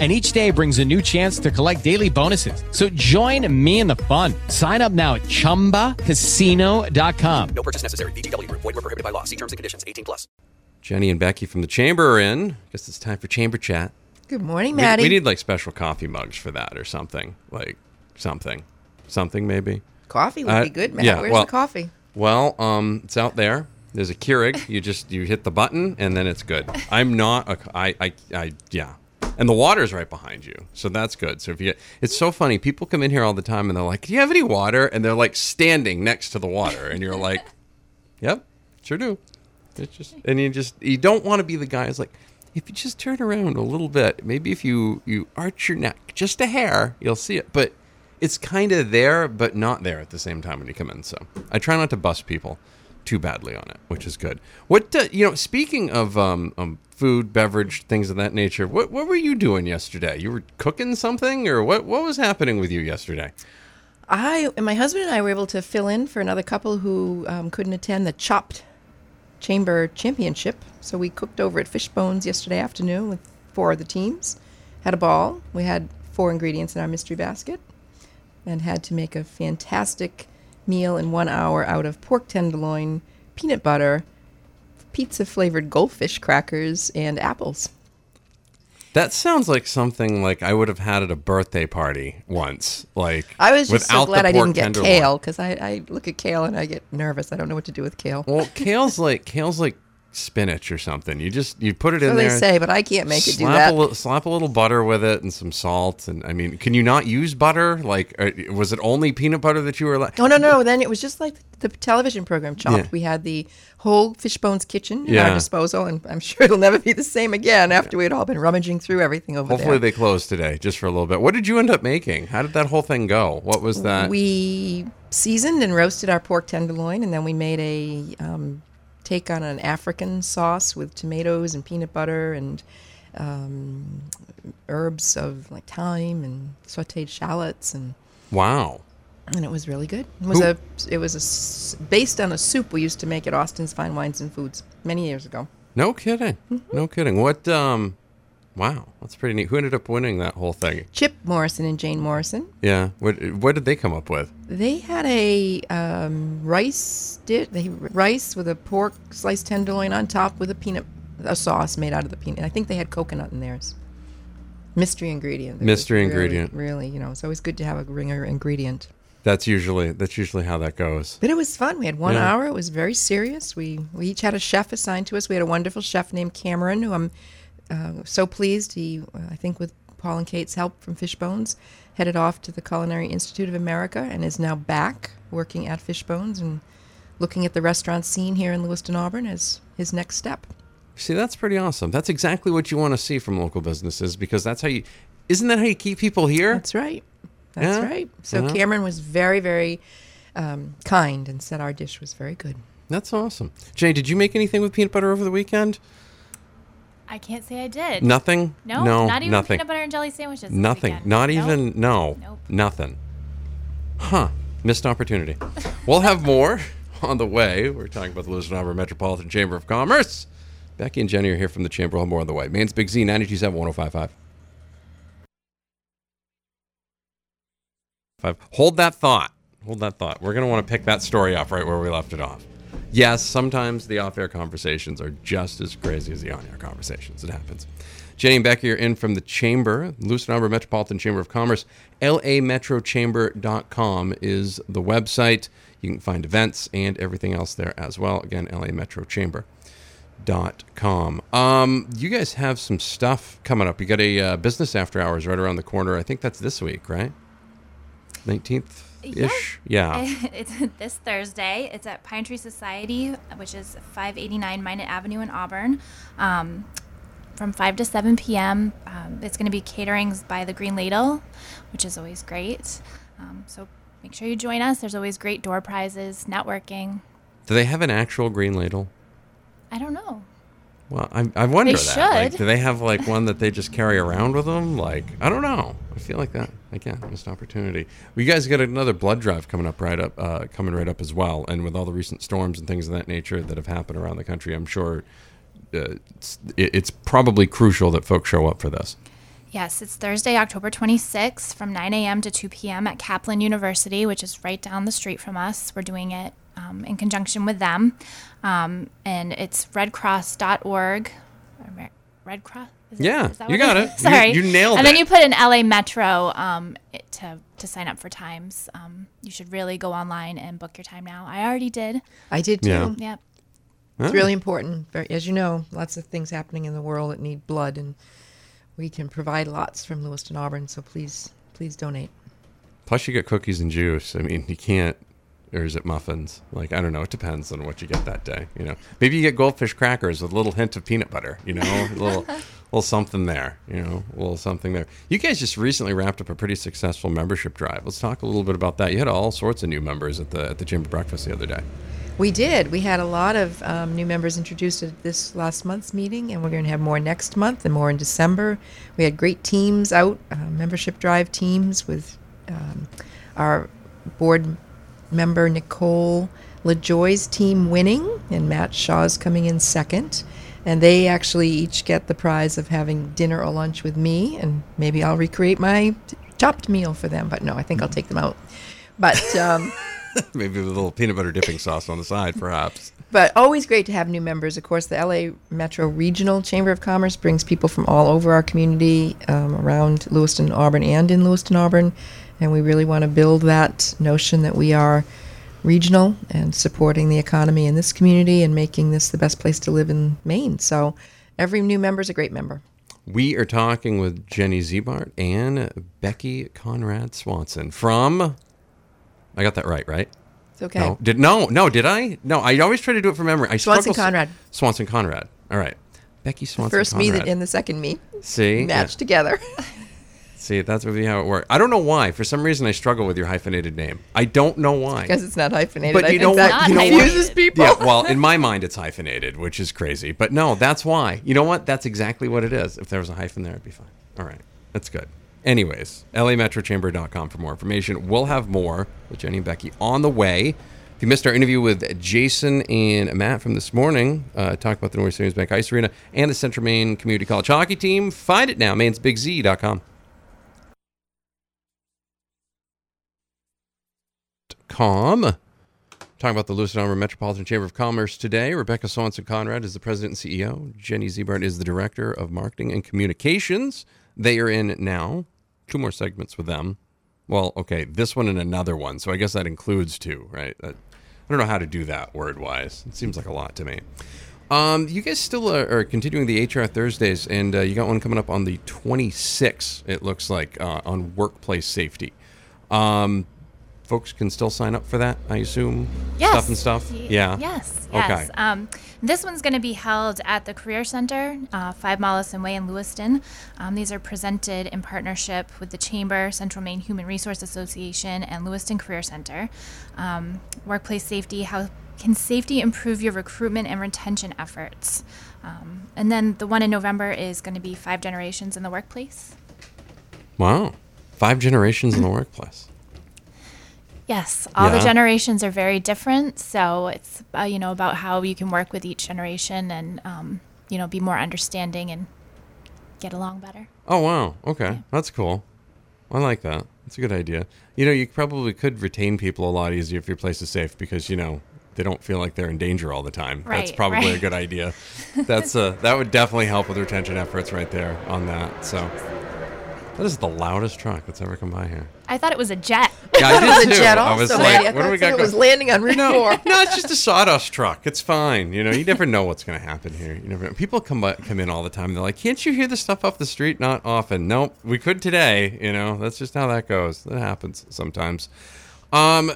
and each day brings a new chance to collect daily bonuses. So join me in the fun. Sign up now at ChumbaCasino.com. No purchase necessary. VGW. Void were prohibited by law. See terms and conditions. 18 plus. Jenny and Beckie from the chamber are in. I guess it's time for chamber chat. Good morning, We- Maddie. We, need like special coffee mugs for that or something. Like something. Something maybe. coffee would Uh, be good, Matt. yeah, Where's well- the coffee? Well, um, it's out there. There's a Keurig. You just you hit the button and then it's good. I'm not a I I, I yeah. And the water's right behind you, so that's good. So if you, get it's so funny. People come in here all the time and they're like, "Do you have any water?" And they're like standing next to the water, and you're like, "Yep, sure do." It's just, and you just you don't want to be the guy who's like, if you just turn around a little bit, maybe if you you arch your neck just a hair, you'll see it. But it's kind of there, but not there at the same time when you come in. So I try not to bust people too badly on it, which is good. What uh, you know? Speaking of um, um, food, beverage, things of that nature, what what were you doing yesterday? You were cooking something, or what? What was happening with you yesterday? I and my husband and I were able to fill in for another couple who um, couldn't attend the Chopped Chamber Championship. So we cooked over at Fishbones yesterday afternoon with four of the teams. Had a ball. We had four ingredients in our mystery basket, and had to make a fantastic meal in one hour out of pork tenderloin, peanut butter, pizza flavored goldfish crackers, and apples. That sounds like something like I would have had at a birthday party once. Like I was just so glad I didn't get tenderloin. kale because I, I look at kale and I get nervous. I don't know what to do with kale. Well, kale's like kale's like spinach or something. You just you put it in they there. say, but I can't make it do slap that. A little, slap a little butter with it and some salt. And I mean, can you not use butter? Like, uh, was it only peanut butter that you were like? Oh no, no. Then it was just like the television program Chopped. Yeah. We had the whole Fishbones kitchen at Yeah. our disposal, and I'm sure it'll never be the same again after we'd all been rummaging through everything over Hopefully there. they closed today, just for a little bit. What did you end up making? How did that whole thing go? What was that? we seasoned and roasted our pork tenderloin, and then we made a um, take on an African sauce with tomatoes and peanut butter and um, herbs of like thyme and sautéed shallots and wow. and it was really good. It was Who- a it was a based on a soup we used to make at Austin's Fine Wines and Foods many years ago. No kidding. Mm-hmm. No kidding. What? Um. Wow, that's pretty neat. Who ended up winning that whole thing? Chip Morrison and Jane Morrison. Yeah. What? What did they come up with? They had a um, rice dish, they rice with a pork sliced tenderloin on top with a peanut a sauce made out of the peanut. I think they had coconut in theirs. Mystery ingredient. Mystery really- ingredient. Really, you know, it's always good to have a ringer ingredient. That's usually that's usually how that goes. But it was fun. We had one Yeah. hour. It was very serious. We we each had a chef assigned to us. We had a wonderful chef named Cameron, who I'm so pleased. He, uh, I think, with Paul and Kate's help from Fishbones, headed off to the Culinary Institute of America and is now back working at Fishbones and looking at the restaurant scene here in Lewiston, Auburn as his next step. See, that's pretty awesome. That's exactly what you want to see from local businesses because that's how you. Isn't that how you keep people here? That's right. That's Yeah. right. So Yeah. Cameron was very, very um, kind and said our dish was very good. That's awesome. Jay, did you make anything with peanut butter over the weekend? I can't say I did. Nothing. No, no, not even nothing. peanut butter and jelly sandwiches. Nothing. Not Nope. even. No. Nope. Nothing. Huh. Missed opportunity. we'll have more on the way. We're talking about the Lewiston Auburn Metropolitan Chamber of Commerce. Beckie and Jenny are here from the Chamber. We'll have more on the way. Maine's Big Z, 927 1055. Five. Hold that thought. Hold that thought. We're going to want to pick that story up right where we left it off. Yes, sometimes the off air conversations are just as crazy as the on air conversations. It happens. Jenny and Beckie are in from the Chamber, Lewiston Auburn Metropolitan Chamber of Commerce. LAMetroChamber.com is the website. You can find events and everything else there as well. Again, LAMetroChamber.com. Um, you guys have some stuff coming up. You got a uh, business after hours right around the corner. I think that's this week, right? 19th ish? Yeah. it's this Thursday. It's at Pine Tree Society, which is 589 Minot Avenue in Auburn, um, from 5 to 7 p.m. Um, it's going to be caterings by the Green Ladle, which is always great. Um, so make sure you join us. There's always great door prizes, networking. Do they have an actual green ladle? I don't know. Well, I, I wonder They that. Like, do they have like one that they just carry around with them? Like, I don't know. I feel like that again, missed opportunity. Well, you guys got another blood drive coming up right up, uh, coming right up as well. And with all the recent storms and things of that nature that have happened around the country, I'm sure uh, it's, it, it's probably crucial that folks show up for this. Yes, it's Thursday, October 26th from 9 a.m. to 2 p.m. at Kaplan University, which is right down the street from us. We're doing it um, in conjunction with them. Um, and it's redcross.org. Or Red Cross? Is Yeah, is that you got it. You- Sorry. you nailed it. and it. then you put in LA Metro um, it, to, to sign up for times. Um, you should really go online and book your time now. I already did. I did too. Yeah. Yep. It's really important. As you know, lots of things happening in the world that need blood, and we can provide lots from Lewiston Auburn. So please, please donate. Plus, you get cookies and juice. I mean, you can't. Or is it muffins? Like I don't know. It depends on what you get that day. You know, maybe you get goldfish crackers with a little hint of peanut butter. You know, a little, little something there. You know, a little something there. You guys just recently wrapped up a pretty successful membership drive. Let's talk a little bit about that. You had all sorts of new members at the at the chamber breakfast the other day. We did. We had a lot of um, new members introduced at this last month's meeting, and we're going to have more next month and more in December. We had great teams out, uh, membership drive teams with um, our board member Nicole LaJoy's team winning, and Matt Shaw's coming in second. And they actually each get the prize of having dinner or lunch with me, and maybe I'll recreate my t- chopped meal for them. But no, I think I'll take them out. But um, maybe with a little peanut butter dipping sauce on the side, perhaps. but always great to have new members. Of course, the LA Metro Regional Chamber of Commerce brings people from all over our community um, around Lewiston, Auburn, and in Lewiston, Auburn. And we really want to build that notion that we are regional and supporting the economy in this community and making this the best place to live in Maine. So every new member is a great member. We are talking with Jenny Ziebart and Beckie Conrad Swanson from. I got that right, right? It's okay. No, did no, no, did I? No, I always try to do it from memory. I Swanson struggle Conrad. Swanson Conrad. All right, Beckie Swanson. First me Conrad. that and the second me See, matched Yeah. together. See, that's maybe how it works. I don't know why. For some reason, I struggle with your hyphenated name. I don't know why. because it's not hyphenated. But you know what? You know confuses people. yeah, well, in my mind, it's hyphenated, which is crazy. But no, that's why. You know what? That's exactly what it is. If there was a hyphen there, it'd be fine. All right, that's good. Anyways, lametrochamber.com for more information. We'll have more with Jenny and Beckie on the way. If you missed our interview with Jason and Matt from this morning, uh, talk about the Norway Savings Bank Ice Arena and the Central Maine Community College hockey team, find it now, mainsbigz.com. Com. Talking about the Auburn Metropolitan Chamber of Commerce today. Rebecca Swanson Conrad is the president and CEO. Jenny Ziebart is the director of marketing and communications. They are in now. Two more segments with them. Well, okay, this one and another one. So I guess that includes two, right? I don't know how to do that word wise. It seems like a lot to me. Um, you guys still are, are continuing the HR Thursdays, and uh, you got one coming up on the 26th, it looks like, uh, on workplace safety. Um, folks can still sign up for that, I assume? Yes. Stuff and stuff? Yeah. Yes. Okay. Yes. Um, this one's going to be held at the Career Center, uh, Five Mollison Way in Lewiston. Um, these are presented in partnership with the Chamber, Central Maine Human Resource Association, and Lewiston Career Center. Um, workplace safety. How can safety improve your recruitment and retention efforts? Um, and then the one in November is going to be Five Generations in the Workplace. Wow. Five generations in the workplace. Yes, all Yeah. the generations are very different. So it's uh, you know about how you can work with each generation and um, you know be more understanding and get along better. Oh, wow. Okay. That's cool. I like that. That's a good idea. You know, you probably could retain people a lot easier if your place is safe because, you know, they don't feel like they're in danger all the time. That's Right, probably a good idea. That's uh, that would definitely help with retention efforts right there on that. So that is the loudest truck that's ever come by here. I thought it was a jet. Yeah, I thought it was did a too. jet I also. was Mandy. like, I what do we got it was landing on Route No, 4. no, it's just a sawdust truck. It's fine. You know, you never know what's going to happen here. You never. People come by, come in all the time. They're like, "Can't you hear the stuff off the street?" Not often. Nope. We could today. You know, that's just how that goes. That happens sometimes. Um,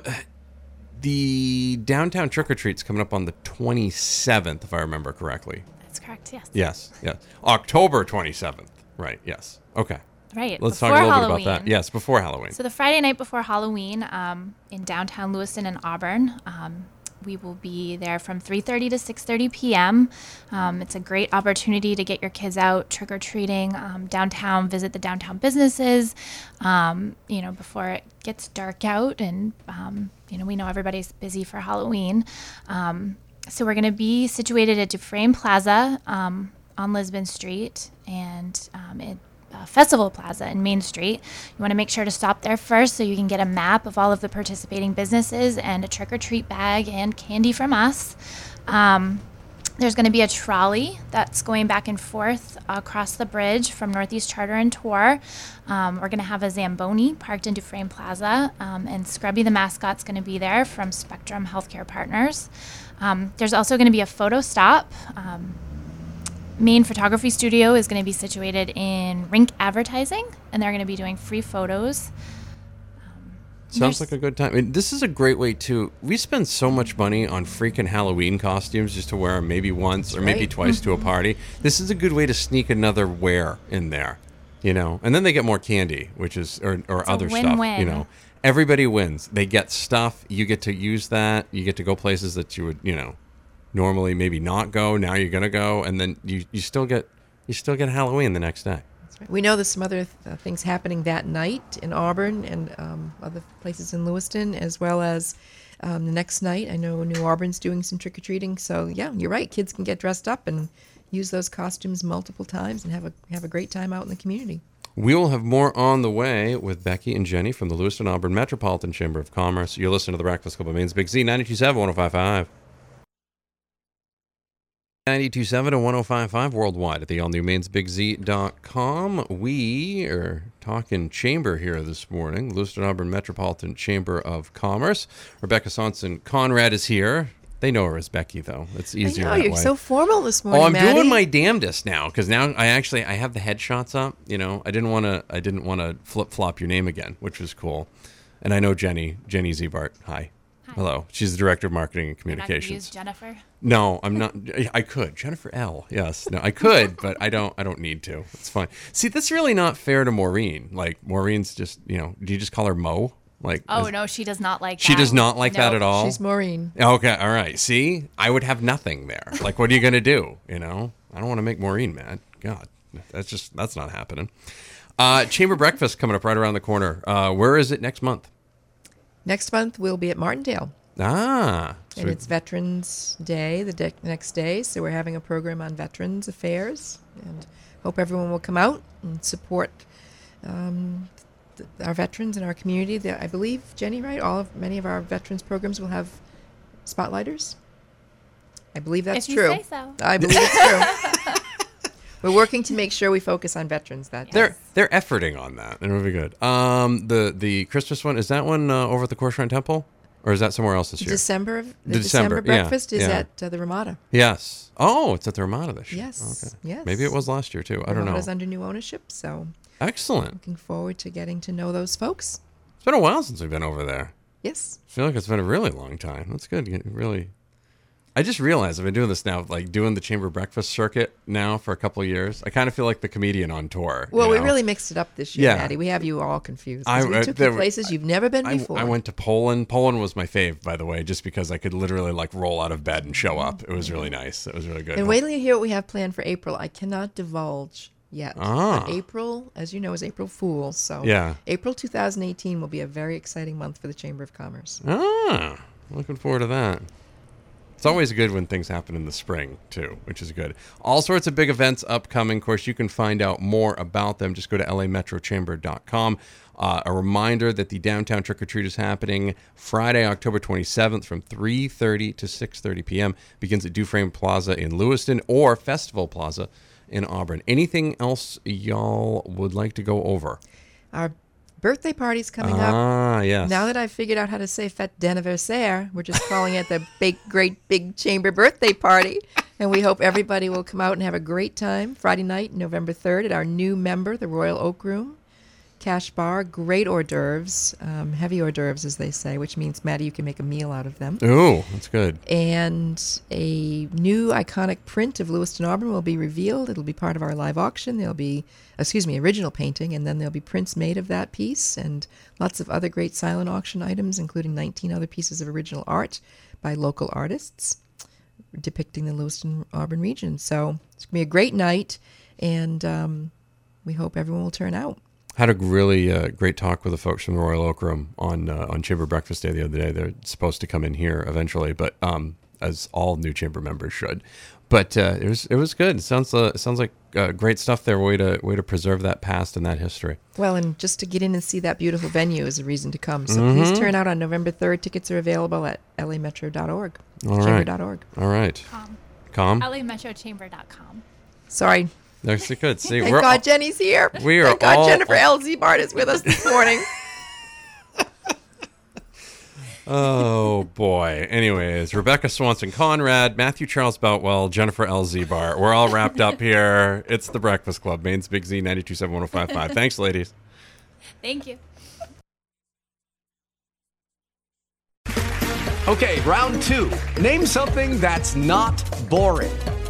the downtown trick or treat's coming up on the twenty seventh, if I remember correctly. That's correct. Yes. Yes. Yes. October twenty seventh. Right. Yes. Okay. Right. Let's talk a little Halloween. bit about that. Yes, before Halloween. So the Friday night before Halloween, um, in downtown Lewiston and Auburn, um, we will be there from 3:30 to 6:30 p.m. Um, it's a great opportunity to get your kids out trick or treating um, downtown, visit the downtown businesses. Um, you know, before it gets dark out, and um, you know, we know everybody's busy for Halloween. Um, so we're going to be situated at Dufresne Plaza um, on Lisbon Street, and um, it uh, Festival Plaza in Main Street. You want to make sure to stop there first so you can get a map of all of the participating businesses and a trick or treat bag and candy from us. Um, there's going to be a trolley that's going back and forth across the bridge from Northeast Charter and Tour. Um, we're going to have a Zamboni parked in Dufresne Plaza, um, and Scrubby the mascot's going to be there from Spectrum Healthcare Partners. Um, there's also going to be a photo stop. Um, main photography studio is going to be situated in Rinck Advertising, and they're going to be doing free photos. Sounds like a good time. I mean, this is a great way to. We spend so much money on freaking Halloween costumes just to wear maybe once or maybe right. twice to a party. This is a good way to sneak another wear in there, you know. And then they get more candy, which is or, or a other stuff, you know. Everybody wins. They get stuff. You get to use that. You get to go places that you would, you know, normally maybe not go. Now you're gonna go, and then you you still get you still get Halloween the next day. That's right. We know there's some other th- uh, things happening that night in Auburn and um, other places in Lewiston, as well as um, the next night. I know New Auburn's doing some trick or treating. So yeah, you're right. Kids can get dressed up and use those costumes multiple times and have a have a great time out in the community. We will have more on the way with Beckie and Jenny from the Lewiston Auburn Metropolitan Chamber of Commerce. You're listening to the Breakfast Club of Maine's Big Z 927 1055. 927 and 1055 worldwide at the all new mainsbigz.com. We are talking chamber here this morning, Lewiston Auburn Metropolitan Chamber of Commerce. Rebecca Swanson Conrad is here. They know her as Beckie, though. It's easier. I know you're way. so formal this morning. Oh, I'm Maddie. doing my damnedest now because now I actually I have the headshots up. You know, I didn't want to I didn't want to flip flop your name again, which was cool. And I know Jenny Jenny Ziebart. Hi. Hello. She's the director of marketing and You're not gonna use communications. Jennifer. No, I'm not. I could Jennifer L. Yes, no, I could, but I don't. I don't need to. It's fine. See, that's really not fair to Maureen. Like Maureen's just you know. Do you just call her Mo? Like Oh is- no, she does not like. She that. does not like that at all. She's Maureen. Okay, all right. See, I would have nothing there. Like, what are you going to do? You know, I don't want to make Maureen mad. God, that's just that's not happening. Uh, Chamber breakfast coming up right around the corner. Uh, where is it next month? Next month we'll be at Martindale. Ah, so And it's Veterans Day the de- next day, so we're having a program on veterans affairs, and hope everyone will come out and support um, th- our veterans in our community. There, I believe Jenny, right? All of many of our veterans programs will have spotlighters. I believe that's If you true. say so. I believe it's true. we're working to make sure we focus on veterans that day. they're they're efforting on that. It'll be good. Um, the the Christmas one is that one uh, over at the Kora Shrine Temple, or is that somewhere else this year? December, the, The December, December, yeah, breakfast is yeah. at uh, the Ramada. yes. Oh, it's at the Ramada this year. Yes, Okay. yes. Maybe it was last year too. I don't know. Ramada's under new ownership, so Excellent. looking forward to getting to know those folks. It's been a while since we've been over there. Yes. I feel like it's been a really long time. That's good. You Really. I just realized I've been doing this now, like doing the chamber breakfast circuit now for a couple of years. I kind of feel like the comedian on tour. you Well, we really mixed it up this year, Yeah. Maddie. We have you all confused. I- we uh, took there- you places you've never been I, before. I went to Poland. Poland was my fave, by the way, just because I could literally like roll out of bed and show up. It was really nice. It was really good. and wait till you hear what we have planned for April. I cannot divulge yet. Ah. But April, as you know, is April Fool's. So Yeah. April 2018 will be a very exciting month for the Chamber of Commerce. Ah, looking forward to that. It's always good when things happen in the spring, too, which is good. All sorts of big events upcoming. Of course, you can find out more about them. Just go to lametrochamber.com. Uh, a reminder that the downtown trick or treat is happening Friday, October 27th from 3:30 to 6:30 p.m. Begins at Dufresne Plaza in Lewiston or Festival Plaza in Auburn. Anything else y'all would like to go over? Our birthday party's coming up. Ah, yes. Now that I've figured out how to say fête d'anniversaire, we're just calling it the big, great big chamber birthday party. And we hope everybody will come out and have a great time Friday night, November 3rd, at our new member, the Royal Oak Room. Cash bar, great hors d'oeuvres, um, heavy hors d'oeuvres, as they say, which means, Maddie, you can make a meal out of them. Ooh, that's good. And a new iconic print of Lewiston Auburn will be revealed. It'll be part of our live auction. There'll be, excuse me, original painting, and then there'll be prints made of that piece and lots of other great silent auction items, including 19 other pieces of original art by local artists depicting the Lewiston Auburn region. So it's going to be a great night, and um, we hope everyone will turn out. Had a really uh, great talk with the folks from the Royal Oak Room on uh, on Chamber Breakfast Day the other day. They're supposed to come in here eventually, but um, as all new Chamber members should. But uh, it was it was good. It sounds uh, it sounds like uh, great stuff there. Way to way to preserve that past and that history. Well, and just to get in and see that beautiful venue is a reason to come. So please turn out on November 3rd. Tickets are available at lametro.org. All right. chamber.org. All right, Um, calm. LAMetroChamber.com. Sorry. That's good. See, Thank we're God Jenny's here. we are Thank God all- Jennifer LZ Bart is with us this morning. Oh boy. Anyways, Rebecca Swanson Conrad, Matthew Charles Boutwell, Jennifer L. Bar. We're all wrapped up here. It's the Breakfast Club, Maine's Big Z 9271055. Thanks, ladies. Thank you. Okay, round two. Name something that's not boring.